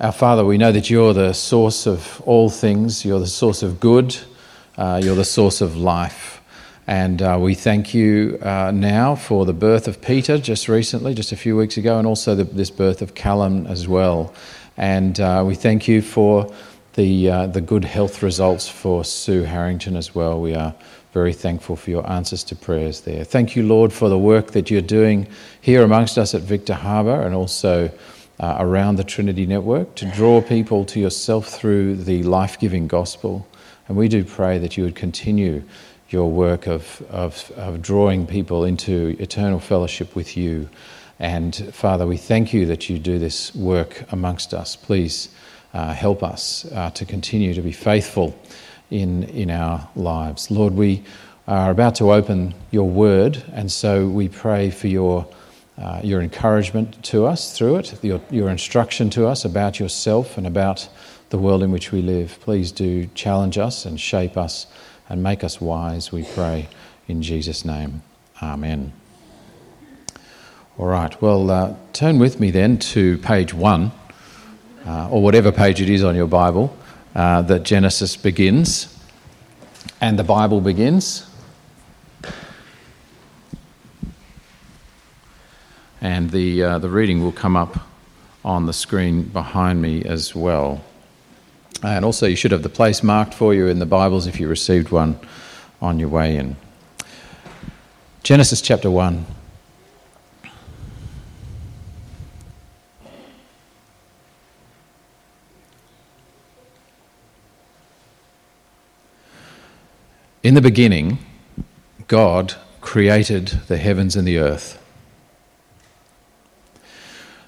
Our Father, we know that you're the source of all things, you're the source of good, uh, you're the source of life. And uh, we thank you uh, now for the birth of Peter just recently, just a few weeks ago, and also the, this birth of Callum as well. And uh, we thank you for the, uh, the good health results for Sue Harrington as well. We are very thankful for your answers to prayers there. Thank you, Lord, for the work that you're doing here amongst us at Victor Harbor and also uh, around the Trinity Network to draw people to yourself through the life giving gospel. And we do pray that you would continue your work of, of, of drawing people into eternal fellowship with you. And Father, we thank you that you do this work amongst us. Please uh, help us uh, to continue to be faithful in, in our lives. Lord, we are about to open your word, and so we pray for your uh, your encouragement to us through it, your, your instruction to us about yourself and about the world in which we live. Please do challenge us and shape us and make us wise, we pray, in Jesus' name. Amen. All right, well, uh, turn with me then to page one, uh, or whatever page it is on your Bible, uh, that Genesis begins and the Bible begins. And the, uh, the reading will come up on the screen behind me as well. And also, you should have the place marked for you in the Bibles if you received one on your way in. Genesis chapter 1. In the beginning, God created the heavens and the earth.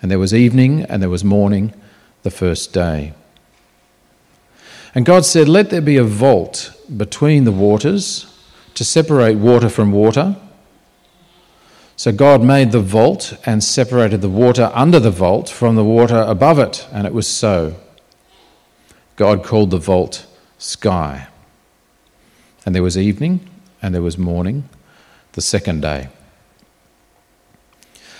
And there was evening and there was morning the first day. And God said, Let there be a vault between the waters to separate water from water. So God made the vault and separated the water under the vault from the water above it, and it was so. God called the vault sky. And there was evening and there was morning the second day.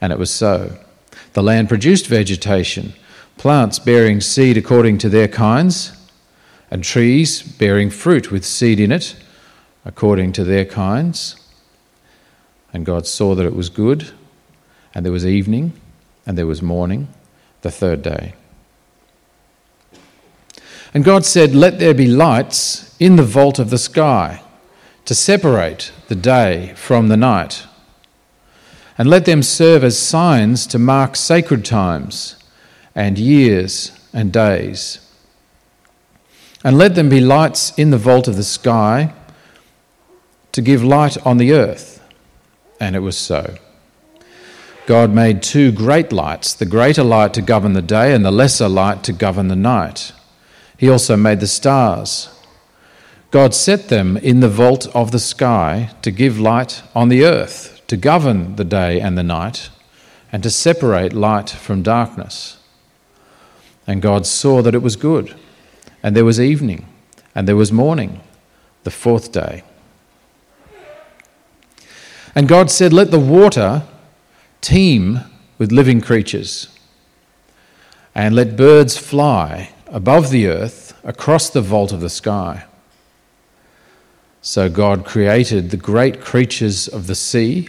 and it was so. The land produced vegetation, plants bearing seed according to their kinds, and trees bearing fruit with seed in it according to their kinds. And God saw that it was good, and there was evening, and there was morning, the third day. And God said, Let there be lights in the vault of the sky to separate the day from the night and let them serve as signs to mark sacred times and years and days. And let them be lights in the vault of the sky to give light on the earth. And it was so. God made two great lights the greater light to govern the day, and the lesser light to govern the night. He also made the stars. God set them in the vault of the sky to give light on the earth to govern the day and the night, and to separate light from darkness. And God saw that it was good. And there was evening, and there was morning, the fourth day. And God said, Let the water teem with living creatures, and let birds fly above the earth across the vault of the sky. So God created the great creatures of the sea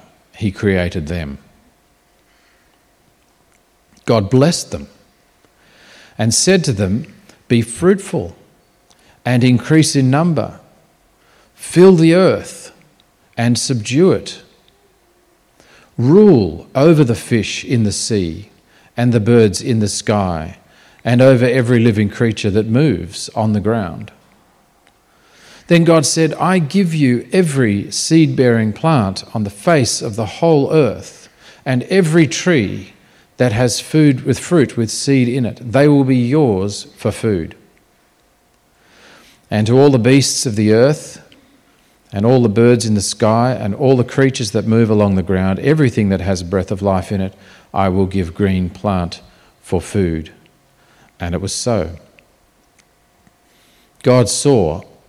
he created them. God blessed them and said to them, Be fruitful and increase in number, fill the earth and subdue it, rule over the fish in the sea and the birds in the sky, and over every living creature that moves on the ground. Then God said, I give you every seed bearing plant on the face of the whole earth, and every tree that has food with fruit with seed in it. They will be yours for food. And to all the beasts of the earth, and all the birds in the sky, and all the creatures that move along the ground, everything that has breath of life in it, I will give green plant for food. And it was so. God saw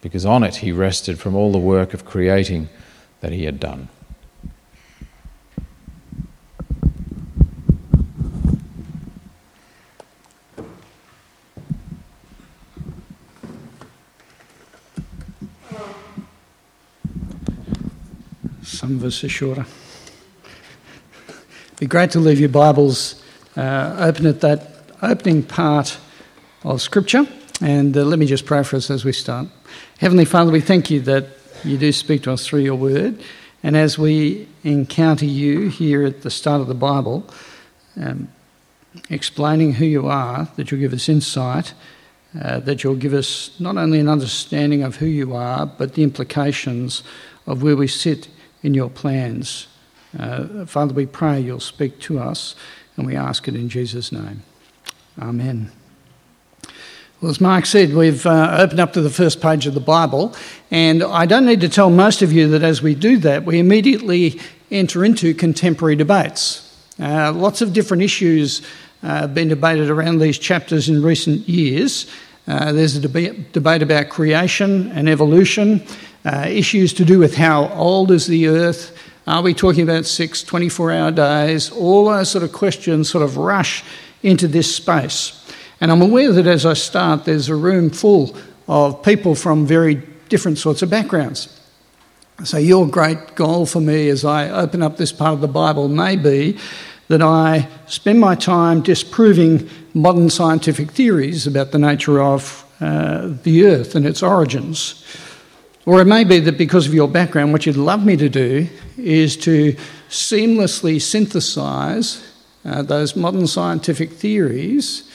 because on it he rested from all the work of creating that he had done. Some of us are shorter. It'd be great to leave your Bibles uh, open at that opening part of Scripture. And uh, let me just pray for us as we start. Heavenly Father, we thank you that you do speak to us through your word. And as we encounter you here at the start of the Bible, um, explaining who you are, that you'll give us insight, uh, that you'll give us not only an understanding of who you are, but the implications of where we sit in your plans. Uh, Father, we pray you'll speak to us, and we ask it in Jesus' name. Amen. Well, as Mark said, we've uh, opened up to the first page of the Bible, and I don't need to tell most of you that as we do that, we immediately enter into contemporary debates. Uh, lots of different issues uh, have been debated around these chapters in recent years. Uh, there's a debate, debate about creation and evolution, uh, issues to do with how old is the earth, are we talking about six 24 hour days? All those sort of questions sort of rush into this space. And I'm aware that as I start, there's a room full of people from very different sorts of backgrounds. So, your great goal for me as I open up this part of the Bible may be that I spend my time disproving modern scientific theories about the nature of uh, the earth and its origins. Or it may be that because of your background, what you'd love me to do is to seamlessly synthesize uh, those modern scientific theories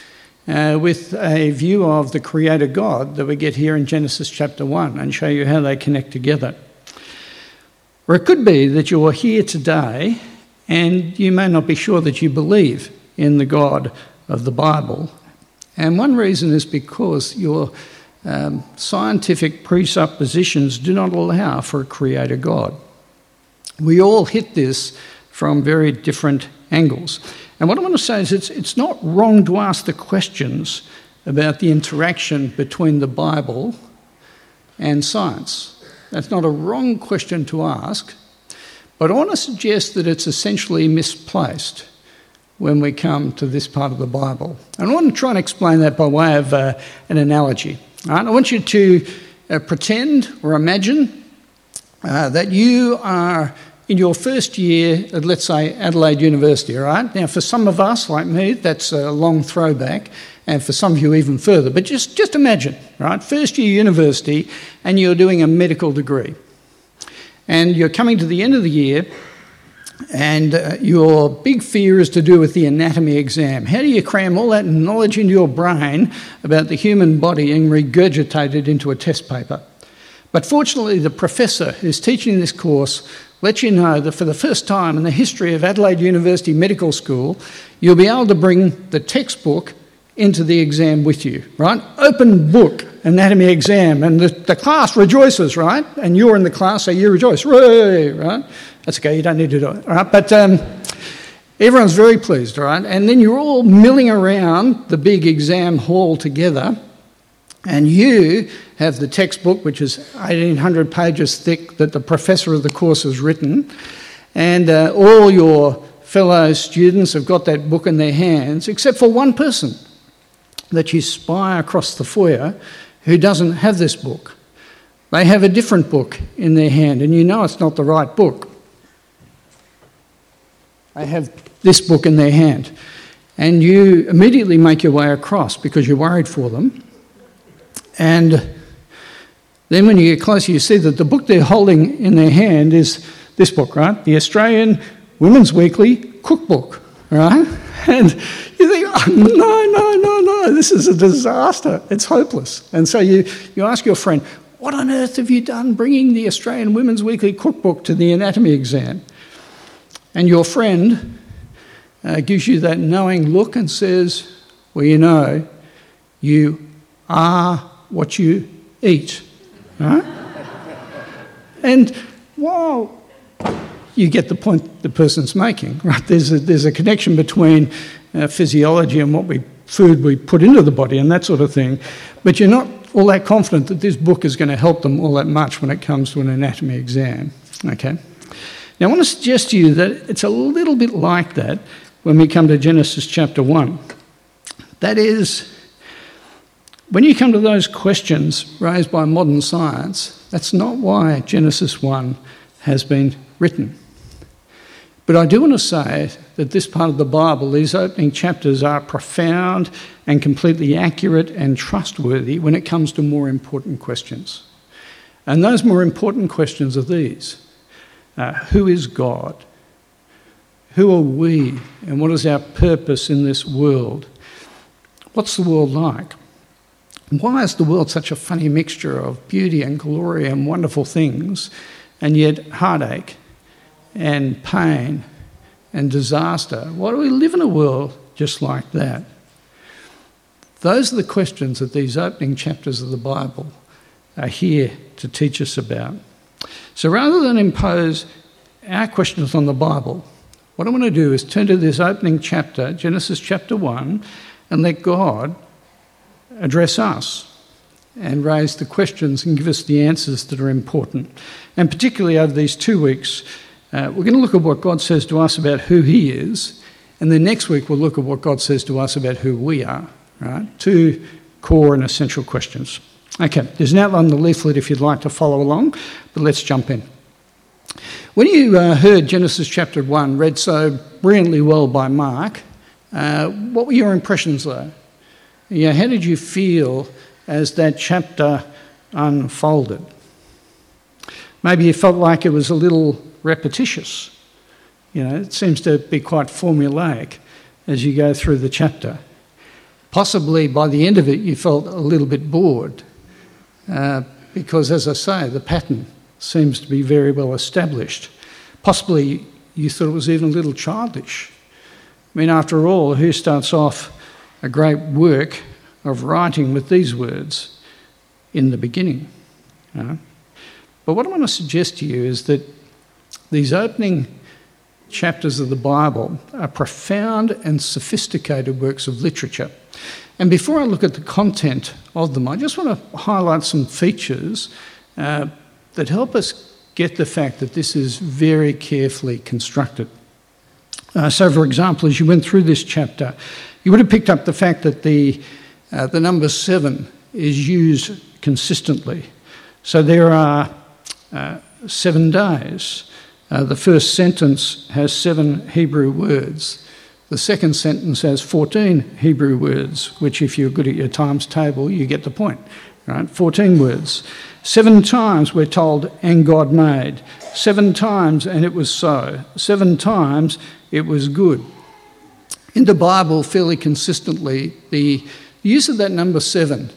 uh, with a view of the Creator God that we get here in Genesis chapter 1 and show you how they connect together. Or it could be that you are here today and you may not be sure that you believe in the God of the Bible. And one reason is because your um, scientific presuppositions do not allow for a creator God. We all hit this from very different angles. And what I want to say is it's, it's not wrong to ask the questions about the interaction between the Bible and science. That's not a wrong question to ask, but I want to suggest that it's essentially misplaced when we come to this part of the Bible. And I want to try and explain that by way of uh, an analogy. Right? I want you to uh, pretend or imagine uh, that you are in your first year at, let's say, Adelaide University, all right? Now, for some of us, like me, that's a long throwback, and for some of you, even further. But just, just imagine, right? First year university, and you're doing a medical degree. And you're coming to the end of the year, and uh, your big fear is to do with the anatomy exam. How do you cram all that knowledge into your brain about the human body and regurgitate it into a test paper? But fortunately, the professor who's teaching this course let you know that for the first time in the history of Adelaide University Medical School, you'll be able to bring the textbook into the exam with you, right? Open book anatomy exam, and the, the class rejoices, right? And you're in the class, so you rejoice, right? That's okay, you don't need to do it, all right? But um, everyone's very pleased, right? And then you're all milling around the big exam hall together and you have the textbook, which is 1800 pages thick, that the professor of the course has written, and uh, all your fellow students have got that book in their hands, except for one person that you spy across the foyer who doesn't have this book. They have a different book in their hand, and you know it's not the right book. They have this book in their hand, and you immediately make your way across because you're worried for them and then when you get closer, you see that the book they're holding in their hand is this book, right? The Australian Women's Weekly Cookbook, right? And you think, oh, no, no, no, no, this is a disaster. It's hopeless. And so you, you ask your friend, what on earth have you done bringing the Australian Women's Weekly Cookbook to the anatomy exam? And your friend uh, gives you that knowing look and says, well, you know, you are what you eat. Right? and while you get the point the person's making, right? There's a, there's a connection between uh, physiology and what we food we put into the body and that sort of thing, but you're not all that confident that this book is going to help them all that much when it comes to an anatomy exam. Okay. Now I want to suggest to you that it's a little bit like that when we come to Genesis chapter one. That is when you come to those questions raised by modern science, that's not why Genesis 1 has been written. But I do want to say that this part of the Bible, these opening chapters, are profound and completely accurate and trustworthy when it comes to more important questions. And those more important questions are these uh, Who is God? Who are we? And what is our purpose in this world? What's the world like? Why is the world such a funny mixture of beauty and glory and wonderful things, and yet heartache and pain and disaster? Why do we live in a world just like that? Those are the questions that these opening chapters of the Bible are here to teach us about. So rather than impose our questions on the Bible, what I want to do is turn to this opening chapter, Genesis chapter 1, and let God address us and raise the questions and give us the answers that are important. And particularly over these two weeks, uh, we're going to look at what God says to us about who He is, and then next week we'll look at what God says to us about who we are. Right? Two core and essential questions. Okay, there's an outline on the leaflet if you'd like to follow along, but let's jump in. When you uh, heard Genesis chapter 1 read so brilliantly well by Mark, uh, what were your impressions there? Yeah, how did you feel as that chapter unfolded? Maybe you felt like it was a little repetitious. You know, it seems to be quite formulaic as you go through the chapter. Possibly by the end of it, you felt a little bit bored uh, because, as I say, the pattern seems to be very well established. Possibly you thought it was even a little childish. I mean, after all, who starts off a great work of writing with these words in the beginning? You know? But what I want to suggest to you is that these opening chapters of the Bible are profound and sophisticated works of literature. And before I look at the content of them, I just want to highlight some features uh, that help us get the fact that this is very carefully constructed. Uh, so, for example, as you went through this chapter, you would have picked up the fact that the, uh, the number seven is used consistently. So, there are uh, seven days. Uh, the first sentence has seven Hebrew words. The second sentence has 14 Hebrew words, which, if you're good at your times table, you get the point, right? 14 words. Seven times we're told, and God made. Seven times, and it was so. Seven times, it was good. In the Bible, fairly consistently, the use of that number seven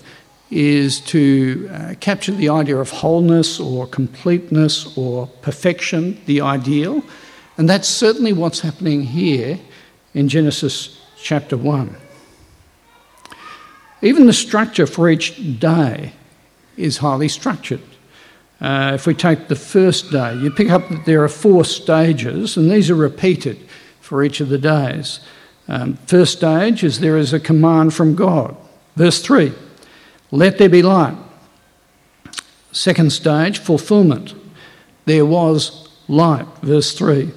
is to uh, capture the idea of wholeness or completeness or perfection, the ideal. And that's certainly what's happening here in Genesis chapter 1. Even the structure for each day is highly structured. Uh, if we take the first day, you pick up that there are four stages, and these are repeated for each of the days. Um, first stage is there is a command from God. Verse 3 let there be light. Second stage, fulfillment. There was light, verse 3.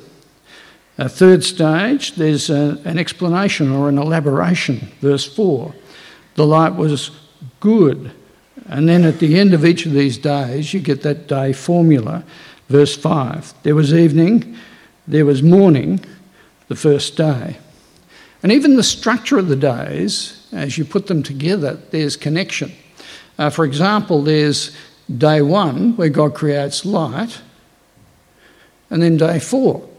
A third stage, there's a, an explanation or an elaboration, verse 4. The light was good. And then at the end of each of these days, you get that day formula, verse 5. There was evening, there was morning, the first day. And even the structure of the days, as you put them together, there's connection. Uh, for example, there's day one where God creates light, and then day four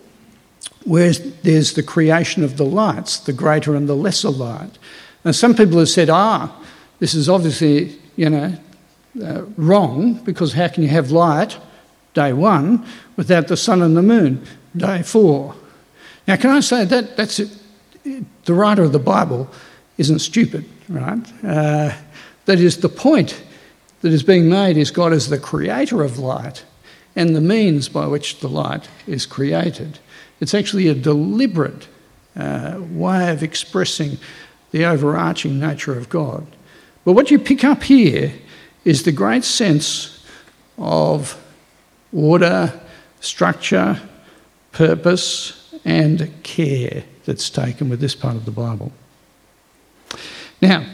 where there's the creation of the lights, the greater and the lesser light. And some people have said, ah, this is obviously, you know, uh, wrong because how can you have light day one without the sun and the moon day four? Now, can I say that that's it, the writer of the Bible isn't stupid, right? Uh, that is, the point that is being made is God is the creator of light and the means by which the light is created. It's actually a deliberate uh, way of expressing the overarching nature of God. But what you pick up here is the great sense of order, structure, purpose, and care that's taken with this part of the Bible. Now,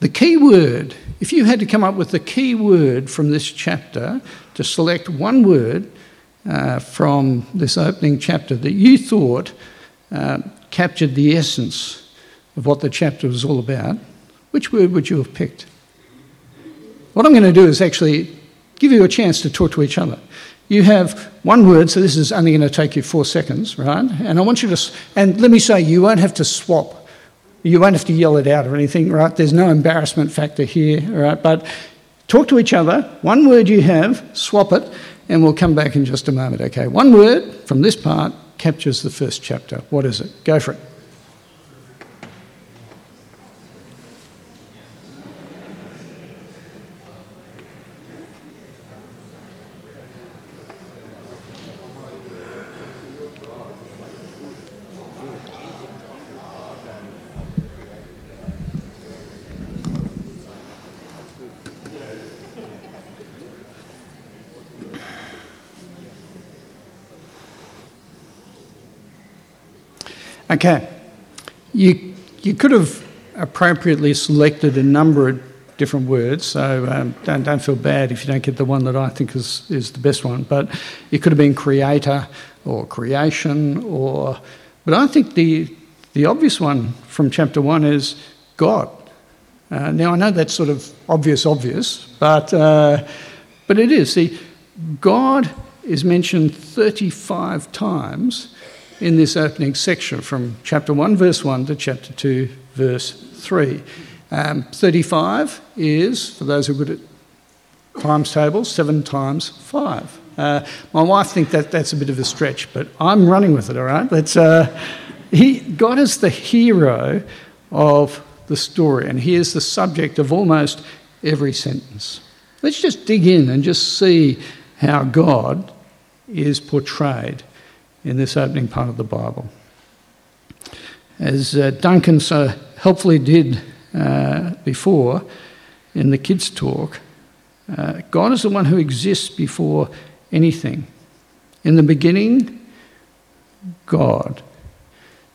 the key word, if you had to come up with the key word from this chapter, to select one word uh, from this opening chapter that you thought uh, captured the essence of what the chapter was all about, which word would you have picked? What I'm going to do is actually give you a chance to talk to each other. You have one word, so this is only going to take you four seconds, right? And I want you to, and let me say, you won't have to swap you won't have to yell it out or anything, right? There's no embarrassment factor here, right? But talk to each other. One word you have, swap it, and we'll come back in just a moment, okay? One word from this part captures the first chapter. What is it? Go for it. Okay. You, you could have appropriately selected a number of different words, so um, don't, don't feel bad if you don't get the one that I think is, is the best one. But it could have been creator or creation, or. But I think the, the obvious one from chapter one is God. Uh, now, I know that's sort of obvious, obvious, but, uh, but it is. See, God is mentioned 35 times in this opening section from chapter 1, verse 1 to chapter 2, verse 3. Um, 35 is, for those who are good at times tables, 7 times 5. Uh, my wife thinks that that's a bit of a stretch, but I'm running with it, all right? Let's, uh, he, God is the hero of the story, and he is the subject of almost every sentence. Let's just dig in and just see how God is portrayed in this opening part of the Bible. As uh, Duncan so helpfully did uh, before in the kids' talk, uh, God is the one who exists before anything. In the beginning, God.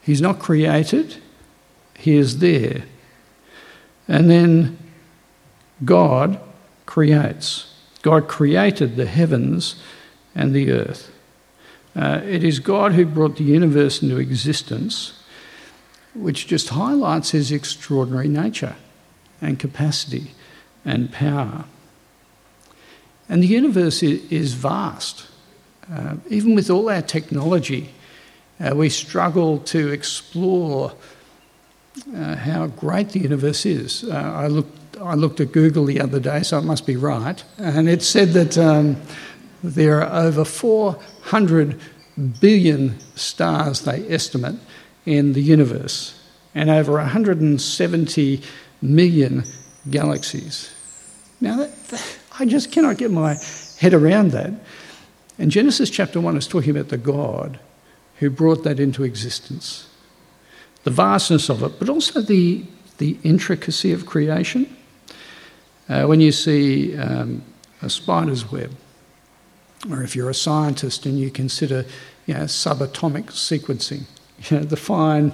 He's not created, He is there. And then God creates. God created the heavens and the earth. Uh, it is God who brought the universe into existence, which just highlights his extraordinary nature and capacity and power. And the universe is vast. Uh, even with all our technology, uh, we struggle to explore uh, how great the universe is. Uh, I, looked, I looked at Google the other day, so it must be right, and it said that um, there are over 400 billion stars, they estimate, in the universe, and over 170 million galaxies. Now, that, that, I just cannot get my head around that. And Genesis chapter 1 is talking about the God who brought that into existence, the vastness of it, but also the, the intricacy of creation. Uh, when you see um, a spider's web, or if you're a scientist and you consider you know, subatomic sequencing, you know, the fine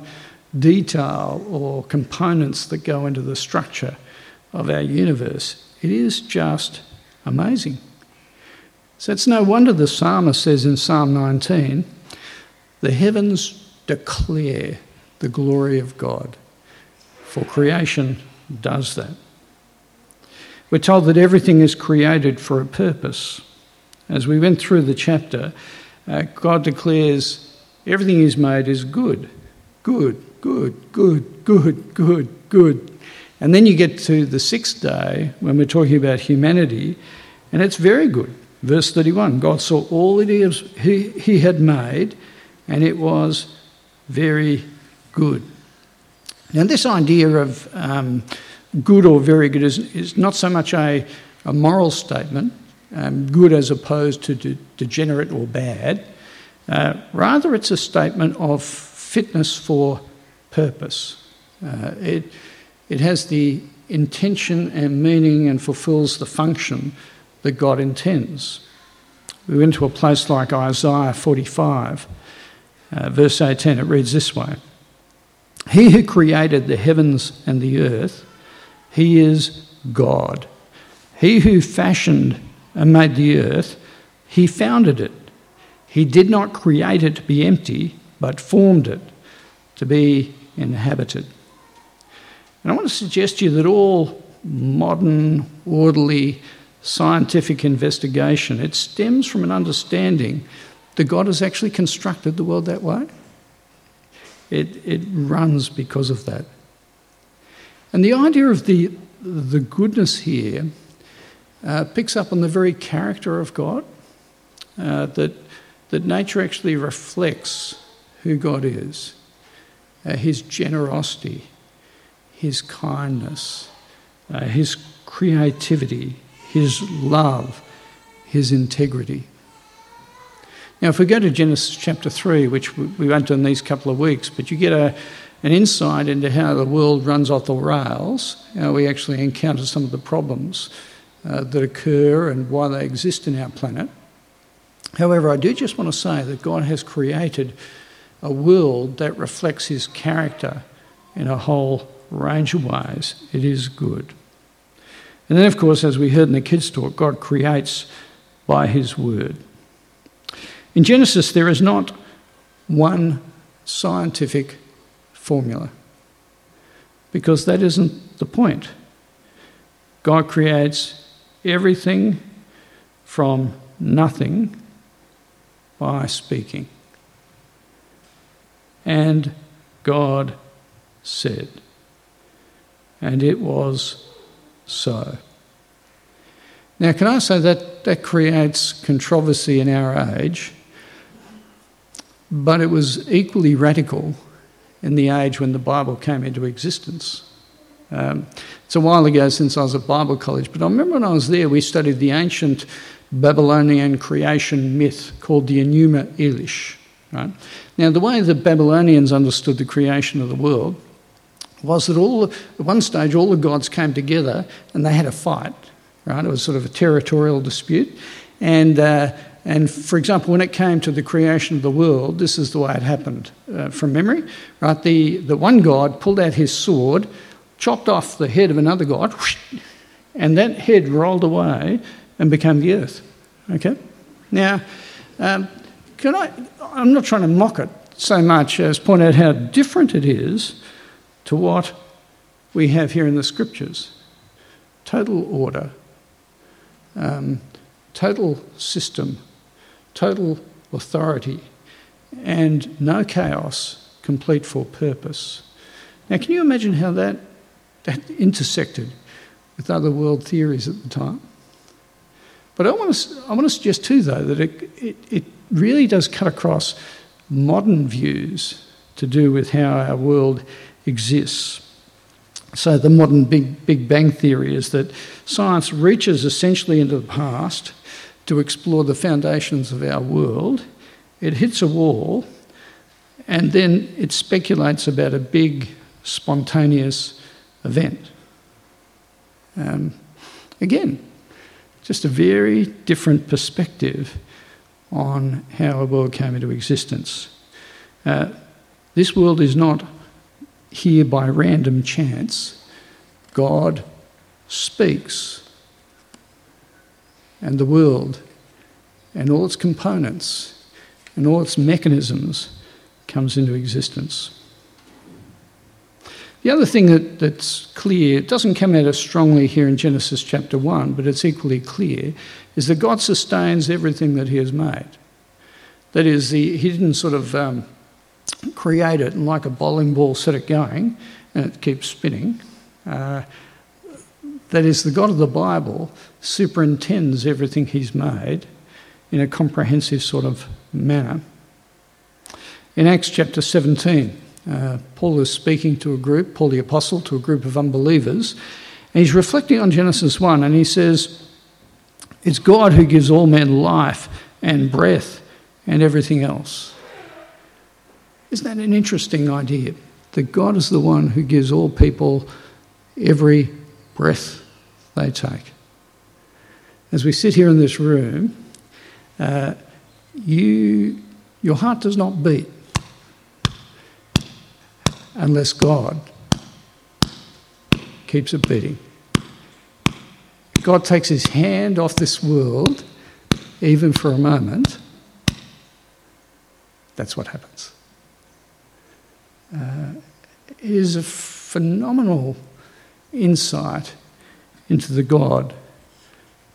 detail or components that go into the structure of our universe, it is just amazing. So it's no wonder the psalmist says in Psalm 19, the heavens declare the glory of God, for creation does that. We're told that everything is created for a purpose. As we went through the chapter, uh, God declares everything He's made is good, good, good, good, good, good, good. And then you get to the sixth day when we're talking about humanity, and it's very good. Verse 31 God saw all that he, he, he had made, and it was very good. Now, this idea of um, good or very good is, is not so much a, a moral statement, um, good as opposed to de- degenerate or bad. Uh, rather, it's a statement of fitness for purpose. Uh, it, it has the intention and meaning and fulfills the function that God intends. We went to a place like Isaiah 45, uh, verse 18. It reads this way He who created the heavens and the earth, he is God. He who fashioned and made the earth, he founded it. He did not create it to be empty, but formed it to be inhabited. And I want to suggest to you that all modern, orderly, scientific investigation, it stems from an understanding that God has actually constructed the world that way. It, it runs because of that. And the idea of the, the goodness here uh, picks up on the very character of God, uh, that, that nature actually reflects who God is, uh, his generosity, his kindness, uh, his creativity, his love, his integrity. Now, if we go to Genesis chapter 3, which we won't do in these couple of weeks, but you get a, an insight into how the world runs off the rails, how we actually encounter some of the problems uh, that occur and why they exist in our planet. However, I do just want to say that God has created a world that reflects his character in a whole range of ways. It is good. And then, of course, as we heard in the kids' talk, God creates by his word. In Genesis, there is not one scientific formula because that isn't the point. God creates everything from nothing by speaking. And God said, and it was so. Now, can I say that that creates controversy in our age, but it was equally radical in the age when the Bible came into existence. Um, it's a while ago since I was at Bible college, but I remember when I was there, we studied the ancient Babylonian creation myth called the Enuma Elish. Right? Now, the way the Babylonians understood the creation of the world was that all at one stage all the gods came together and they had a fight right? It was sort of a territorial dispute. And, uh, and for example, when it came to the creation of the world, this is the way it happened uh, from memory, right? The, the one god pulled out his sword, chopped off the head of another god, and that head rolled away and became the earth. Okay? Now, um, can I, I'm not trying to mock it so much as point out how different it is to what we have here in the scriptures total order, um, total system, total authority, and no chaos, complete for purpose. Now, can you imagine how that, that intersected with other world theories at the time? But I want to, I want to suggest too, though, that it, it, it really does cut across modern views to do with how our world exists. So, the modern Big, Big Bang Theory is that science reaches essentially into the past to explore the foundations of our world. It hits a wall, and then it speculates about a big, spontaneous event. Um, again, just a very different perspective on how a world came into existence. Uh, this world is not here by random chance. God speaks, and the world and all its components and all its mechanisms comes into existence. The other thing that, that's clear, it doesn't come out as strongly here in Genesis chapter 1, but it's equally clear, is that God sustains everything that He has made. That is, the, He didn't sort of um, create it and like a bowling ball set it going and it keeps spinning. Uh, that is, the God of the Bible superintends everything He's made in a comprehensive sort of manner. In Acts chapter 17, uh, Paul is speaking to a group, Paul the Apostle, to a group of unbelievers, and he's reflecting on Genesis 1 and he says, It's God who gives all men life and breath and everything else. Isn't that an interesting idea? That God is the one who gives all people every breath they take. As we sit here in this room, uh, you, your heart does not beat unless God keeps it beating. God takes his hand off this world, even for a moment, that's what happens uh, is a phenomenal insight into the God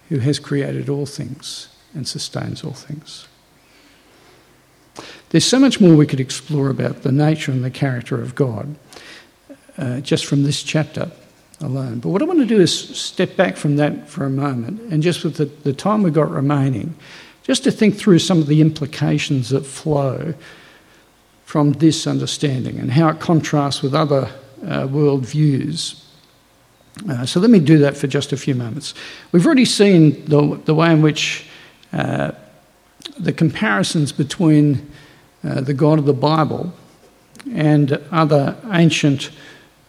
who has created all things and sustains all things. There's so much more we could explore about the nature and the character of God uh, just from this chapter alone. But what I want to do is step back from that for a moment and just with the, the time we've got remaining, just to think through some of the implications that flow from this understanding and how it contrasts with other uh, world views. Uh, so let me do that for just a few moments. We've already seen the, the way in which uh, the comparisons between uh, the God of the Bible and other ancient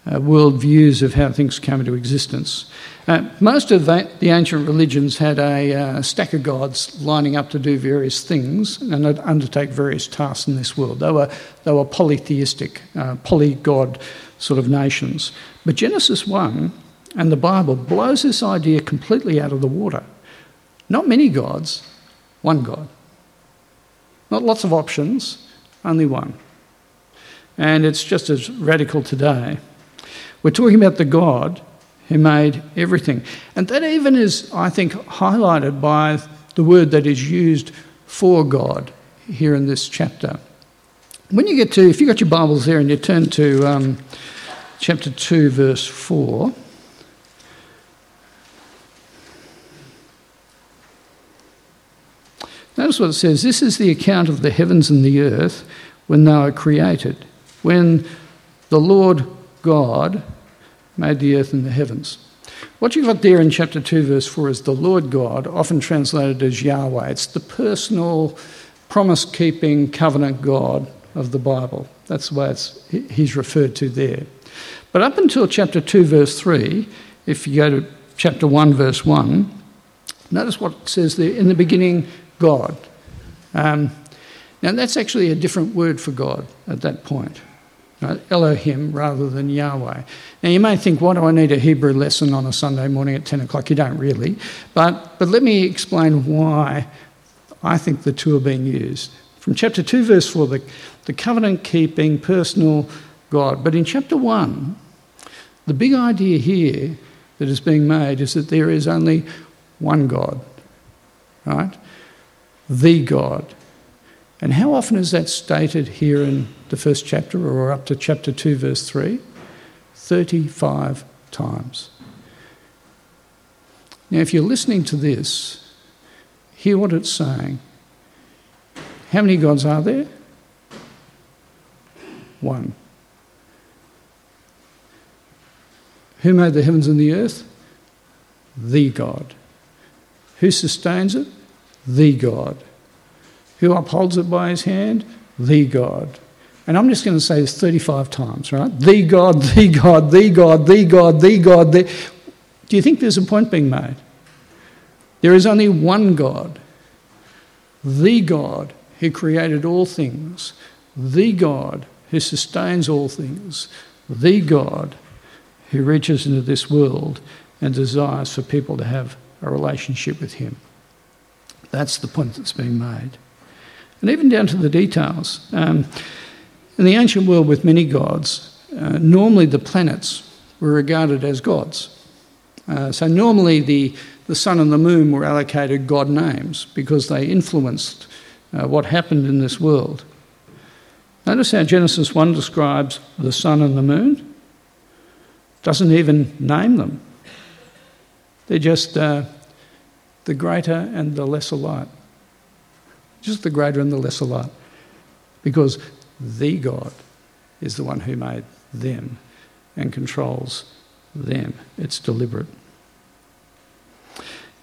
uh, world views of how things came into existence. Uh, most of the, the, ancient religions had a uh, stack of gods lining up to do various things and undertake various tasks in this world. They were, they were polytheistic, uh, polygod sort of nations. But Genesis 1 and the Bible blows this idea completely out of the water. Not many gods, one God. Not lots of options, only one. And it's just as radical today. We're talking about the God who made everything. And that even is, I think, highlighted by the word that is used for God here in this chapter. When you get to, if you've got your Bibles there and you turn to um, chapter 2, verse 4. Notice what it says this is the account of the heavens and the earth when they were created, when the Lord God made the earth and the heavens. What you've got there in chapter 2, verse 4 is the Lord God, often translated as Yahweh. It's the personal, promise keeping, covenant God of the Bible. That's the way it's he's referred to there. But up until chapter 2, verse 3, if you go to chapter 1, verse 1, notice what it says there in the beginning, God. Um, now, that's actually a different word for God at that point. Right? Elohim rather than Yahweh. Now, you may think, why do I need a Hebrew lesson on a Sunday morning at 10 o'clock? You don't really. But, but let me explain why I think the two are being used. From chapter 2, verse 4, the, the covenant keeping, personal God. But in chapter 1, the big idea here that is being made is that there is only one God, right? The God. And how often is that stated here in the first chapter or up to chapter 2, verse 3? 35 times. Now, if you're listening to this, hear what it's saying. How many gods are there? One. Who made the heavens and the earth? The God. Who sustains it? The God. Who upholds it by his hand? The God. And I'm just going to say this 35 times, right? The God, the God, the God, the God, the God. The... Do you think there's a point being made? There is only one God, the God who created all things, the God who sustains all things, the God who reaches into this world and desires for people to have a relationship with Him. That's the point that's being made. And even down to the details. Um, in the ancient world with many gods, uh, normally the planets were regarded as gods. Uh, so normally the, the sun and the moon were allocated god names because they influenced uh, what happened in this world. Notice how Genesis 1 describes the sun and the moon. Doesn't even name them. They're just uh, the greater and the lesser light. Just the greater and the lesser light. Because the God is the one who made them and controls them. It's deliberate.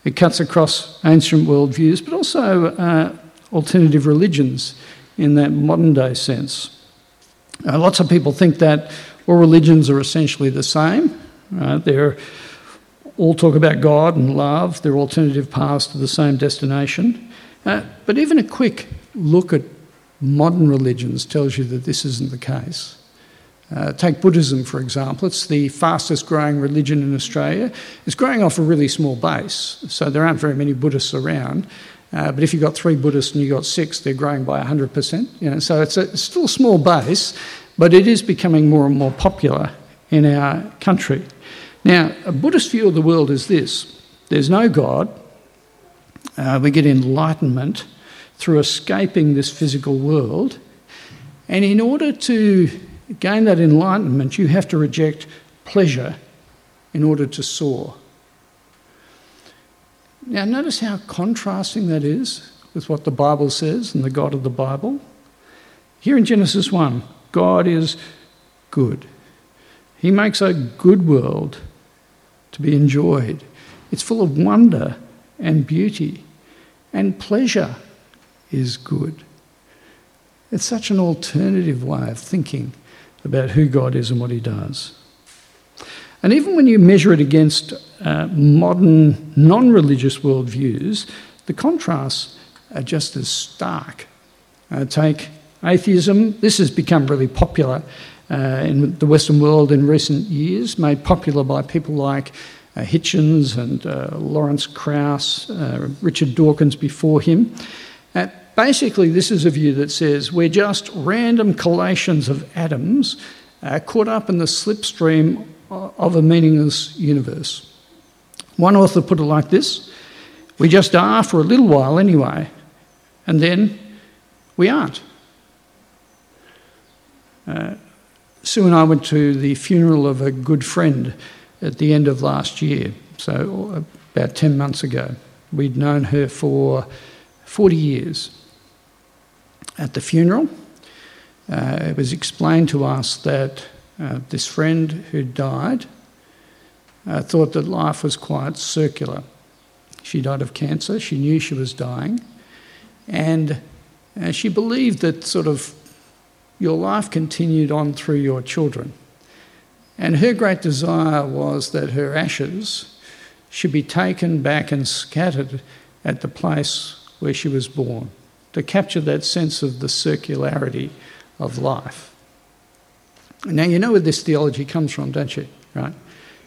It cuts across ancient worldviews, but also uh, alternative religions in that modern day sense. Uh, lots of people think that all religions are essentially the same. Right? They're all talk about God and love. They're alternative paths to the same destination. Uh, but even a quick look at modern religions tells you that this isn't the case. Uh, take Buddhism, for example. It's the fastest growing religion in Australia. It's growing off a really small base, so there aren't very many Buddhists around. Uh, but if you've got three Buddhists and you've got six, they're growing by 100%. You know, so it's, a, it's still a small base, but it is becoming more and more popular in our country. Now, a Buddhist view of the world is this there's no God. Uh, we get enlightenment through escaping this physical world. And in order to gain that enlightenment, you have to reject pleasure in order to soar. Now, notice how contrasting that is with what the Bible says and the God of the Bible. Here in Genesis 1, God is good. He makes a good world to be enjoyed. It's full of wonder and beauty and pleasure is good. It's such an alternative way of thinking about who God is and what He does. And even when you measure it against uh, modern non religious worldviews, the contrasts are just as stark. Uh, take atheism, this has become really popular in the Western world in recent years, made popular by people like uh, Hitchens and uh, Lawrence Krauss, uh, Richard Dawkins before him. Uh, basically, this is a view that says we're just random collations of atoms uh, caught up in the slipstream of a meaningless universe. One author put it like this We just are for a little while anyway, and then we aren't. Uh, Sue and I went to the funeral of a good friend at the end of last year, so about 10 months ago. We'd known her for 40 years. At the funeral, uh, it was explained to us that uh, this friend who died uh, thought that life was quite circular. She died of cancer, she knew she was dying, and uh, she believed that sort of your life continued on through your children. And her great desire was that her ashes should be taken back and scattered at the place where she was born to capture that sense of the circularity of life. Now, you know where this theology comes from, don't you? Right?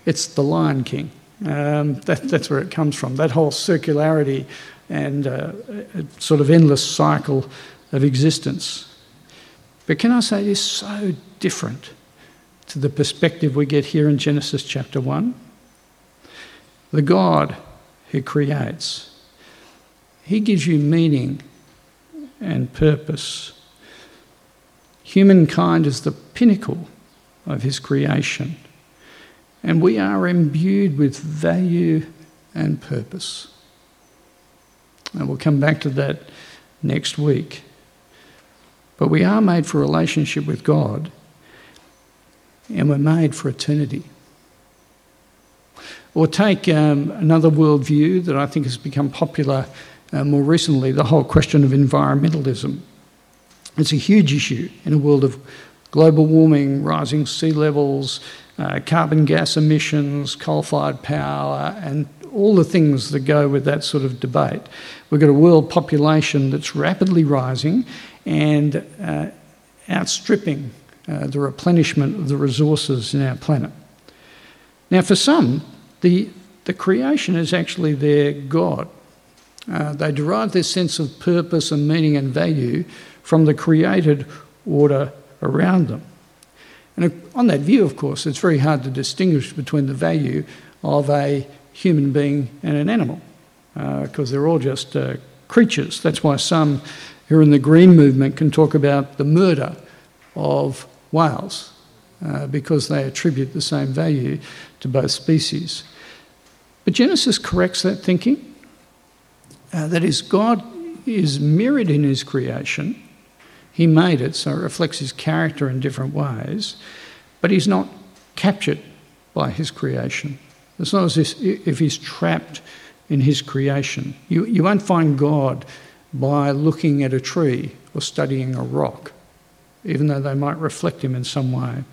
It's the Lion King. Um, that, that's where it comes from. That whole circularity and uh, sort of endless cycle of existence. But can I say this so different to the perspective we get here in Genesis chapter 1? The God who creates, He gives you meaning and purpose. Humankind is the pinnacle of His creation, and we are imbued with value and purpose. And we'll come back to that next week. But we are made for relationship with God, and we're made for eternity. Or take um, another worldview that I think has become popular uh, more recently the whole question of environmentalism. It's a huge issue in a world of global warming, rising sea levels, uh, carbon gas emissions, coal fired power, and all the things that go with that sort of debate. We've got a world population that's rapidly rising and uh, outstripping uh, the replenishment of the resources in our planet. Now, for some, the, the creation is actually their God. Uh, they derive their sense of purpose and meaning and value from the created order around them. And on that view, of course, it's very hard to distinguish between the value of a human being and an animal because uh, they're all just uh, creatures. That's why some who are in the green movement can talk about the murder of whales uh, because they attribute the same value to both species. But Genesis corrects that thinking. Uh, that is, God is mirrored in his creation. He made it, so it reflects his character in different ways, but he's not captured by his creation. It's not as if he's trapped in his creation. You, you won't find God by looking at a tree or studying a rock, even though they might reflect him in some way.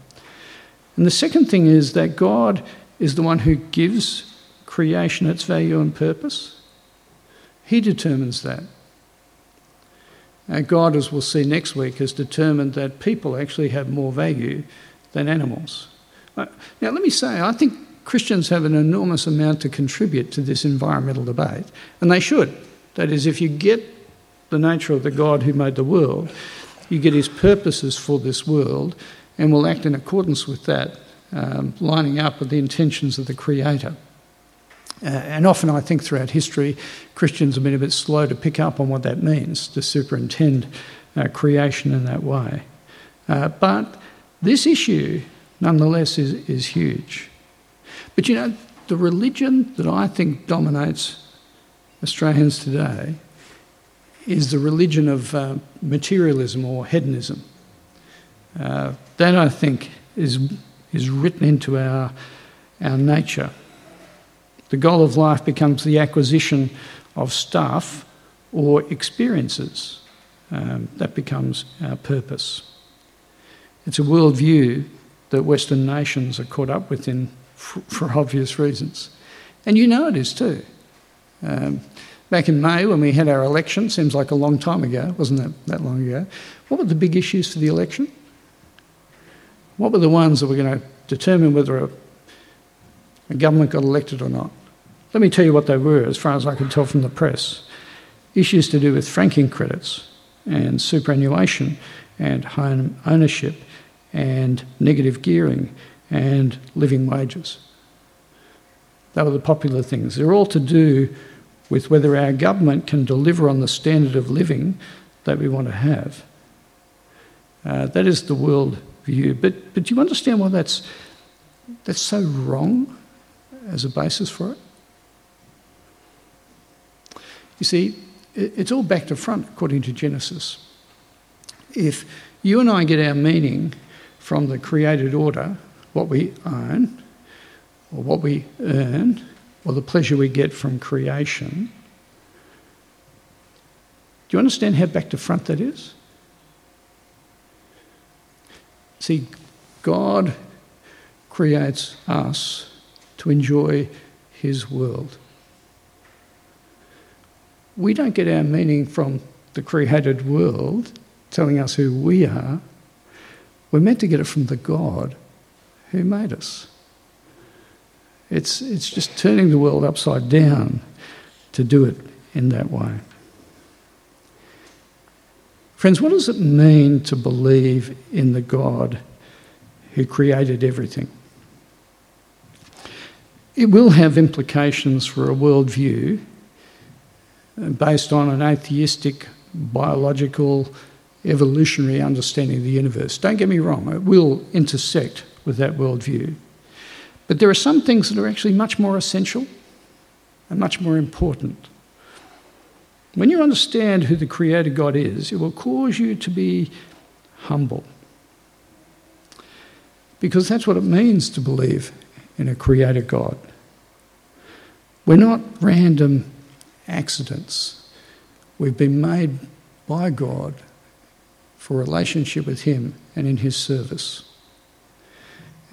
And the second thing is that God is the one who gives creation its value and purpose. He determines that. And God, as we'll see next week, has determined that people actually have more value than animals. Uh, now, let me say, I think Christians have an enormous amount to contribute to this environmental debate, and they should. That is, if you get the nature of the God who made the world, you get his purposes for this world, and will act in accordance with that, um, lining up with the intentions of the Creator. Uh, and often, I think throughout history, Christians have been a bit slow to pick up on what that means to superintend uh, creation in that way. Uh, but this issue, nonetheless, is, is huge. But you know, the religion that I think dominates Australians today is the religion of uh, materialism or hedonism. Uh, that I think is, is written into our, our nature. The goal of life becomes the acquisition of stuff or experiences. Um, that becomes our purpose. It's a worldview that Western nations are caught up with in for, obvious reasons. And you know it is too. Um, back in May when we had our election, seems like a long time ago, wasn't that that long ago? What were the big issues for the election? What were the ones that were going to determine whether a, a government got elected or not? Let me tell you what they were, as far as I could tell from the press. Issues to do with franking credits and superannuation and home ownership and negative gearing and living wages. They were the popular things. They're all to do with whether our government can deliver on the standard of living that we want to have. Uh, that is the world view. But, but do you understand why that's, that's so wrong as a basis for it? You see, it's all back to front according to Genesis. If you and I get our meaning from the created order, what we own, or what we earn, or the pleasure we get from creation, do you understand how back to front that is? See, God creates us to enjoy His world. We don't get our meaning from the created world telling us who we are. We're meant to get it from the God who made us. It's, it's just turning the world upside down to do it in that way. Friends, what does it mean to believe in the God who created everything? It will have implications for a worldview uh, based on an atheistic, biological, evolutionary understanding of the universe. Don't get me wrong, it will intersect with that worldview. But there are some things that are actually much more essential and much more important. When you understand who the Creator God is, it will cause you to be humble. Because that's what it means to believe in a Creator God. We're not random accidents. We've been made by God for relationship with Him and in His service.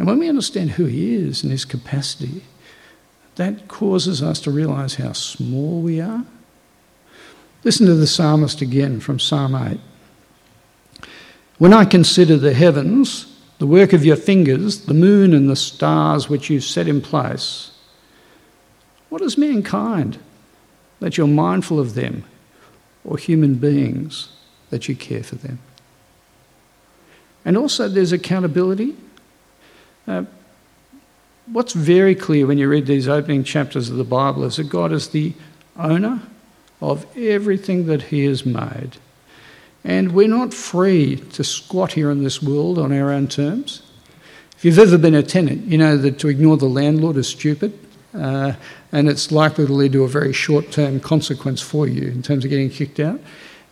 And when we understand who He is and His capacity, that causes us to realize how small we are. Listen to the psalmist again from Psalm 8. When I consider the heavens, the work of your fingers, the moon and the stars which you set in place, what is mankind that you're mindful of them, or human beings that you care for them? And also, there's accountability. Uh, what's very clear when you read these opening chapters of the Bible is that God is the owner of everything that He has made. And we're not free to squat here in this world on our own terms. If you've ever been a tenant, you know that to ignore the landlord is stupid. Uh, and it's likely to lead to a very short term consequence for you in terms of getting kicked out.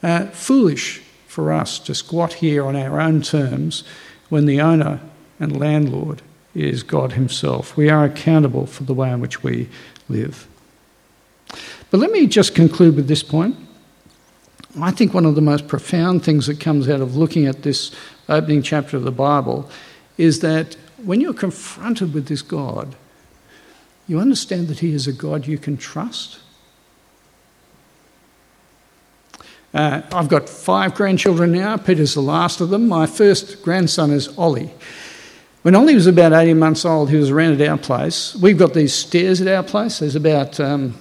Uh, foolish for us to squat here on our own terms when the owner and landlord is God Himself. We are accountable for the way in which we live. But let me just conclude with this point. I think one of the most profound things that comes out of looking at this opening chapter of the Bible is that when you're confronted with this God, you understand that He is a God you can trust. Uh, I've got five grandchildren now. Peter's the last of them. My first grandson is Ollie. When Ollie was about 18 months old, he was around at our place. We've got these stairs at our place. There's about um,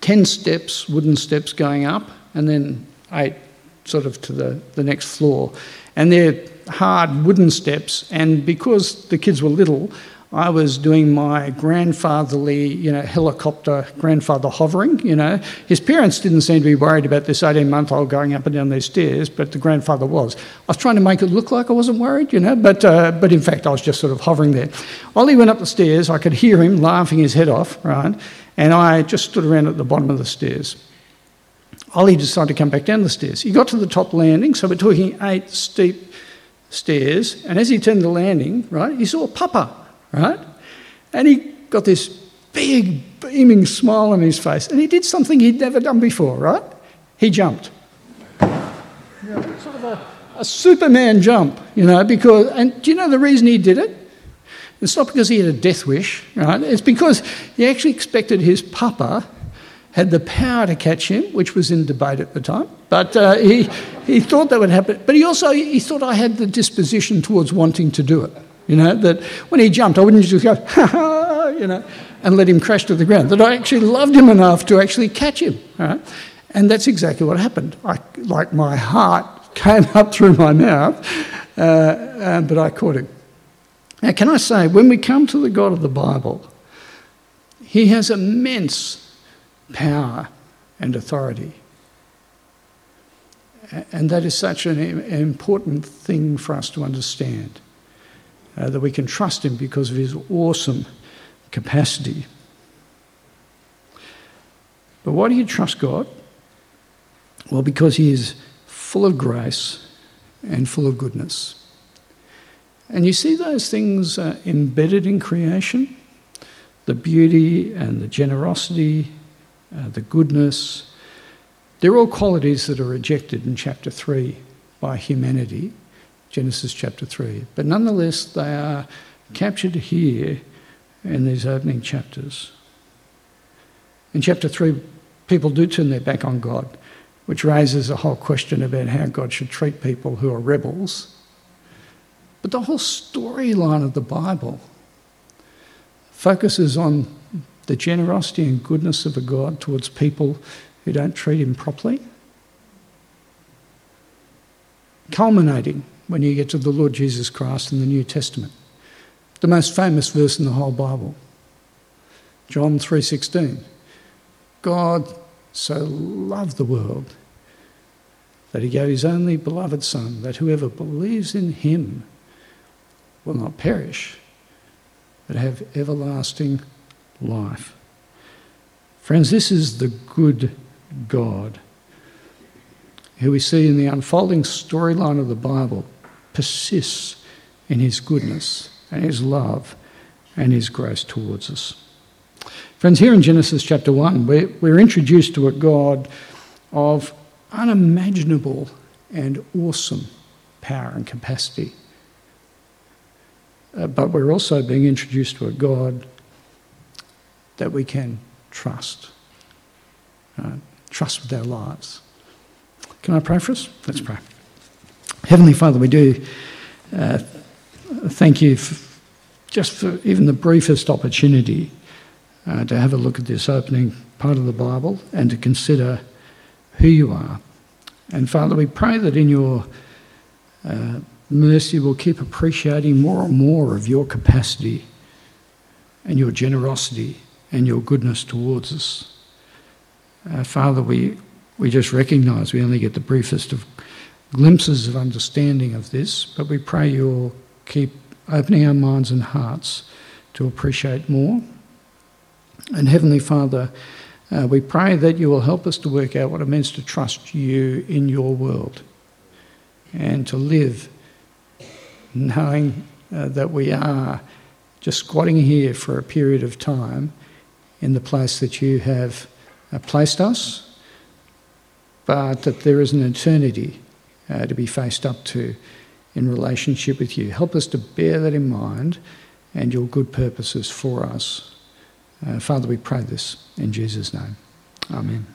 10 steps, wooden steps going up, and then eight sort of to the, the next floor. And they're hard wooden steps. And because the kids were little, I was doing my grandfatherly, you know, helicopter grandfather hovering, you know. His parents didn't seem to be worried about this 18 month old going up and down these stairs, but the grandfather was. I was trying to make it look like I wasn't worried, you know, but, uh, but in fact I was just sort of hovering there. Ollie went up the stairs, I could hear him laughing his head off, right, and I just stood around at the bottom of the stairs. Ollie decided to come back down the stairs. He got to the top landing, so we're talking eight steep stairs, and as he turned the landing, right, he saw Papa right? And he got this big, beaming smile on his face, and he did something he'd never done before, right? He jumped. You know, sort of a, a Superman jump, you know, because, and do you know the reason he did it? It's not because he had a death wish, right? It's because he actually expected his papa had the power to catch him, which was in debate at the time. But uh, he, he thought that would happen. But he also he thought I had the disposition towards wanting to do it. You know, that when he jumped, I wouldn't just go, ha ha, you know, and let him crash to the ground. That I actually loved him enough to actually catch him. And that's exactly what happened. I, like my heart came up through my mouth, uh, uh, but I caught him. Now, can I say, when we come to the God of the Bible, he has immense power and authority. And that is such an important thing for us to understand uh, that we can trust him because of his awesome capacity. But why do you trust God? Well, because He is full of grace and full of goodness. And you see those things uh, embedded in creation the beauty and the generosity, uh, the goodness. They're all qualities that are rejected in chapter 3 by humanity, Genesis chapter 3. But nonetheless, they are captured here in these opening chapters. In chapter 3, people do turn their back on God, which raises a whole question about how God should treat people who are rebels. But the whole storyline of the Bible focuses on the generosity and goodness of a God towards people who don't treat him properly, culminating when you get to the Lord Jesus Christ in the New Testament. The most famous verse in the whole Bible. John 3:16. God so loved the world that he gave his only beloved son that whoever believes in him will not perish but have everlasting life. Friends, this is the good God who we see in the unfolding storyline of the Bible persists in his goodness and his love and his grace towards us. Friends, here in Genesis chapter 1, we're, we're introduced to a God of unimaginable and awesome power and capacity. Uh, but we're also being introduced to a God that we can trust. Uh, trust with our lives. Can I pray for us? Let's pray. Heavenly Father, we do uh, thank you just for even the briefest opportunity uh, to have a look at this opening part of the Bible and to consider who you are. And Father, we pray that in your uh, mercy will keep appreciating more and more of your capacity and your generosity and your goodness towards us. Uh, Father, we, we just recognize we only get the briefest of glimpses of understanding of this, but we pray you'll keep opening our minds and hearts to appreciate more. And Heavenly Father, uh, we pray that you will help us to work out what it means to trust you in your world and to live knowing uh, that we are just squatting here for a period of time in the place that you have uh, placed us, but that there is an eternity uh, to be faced up to in relationship with you. Help us to bear that in mind and your good purposes for us. Uh, Father, we pray this in Jesus' name. Amen.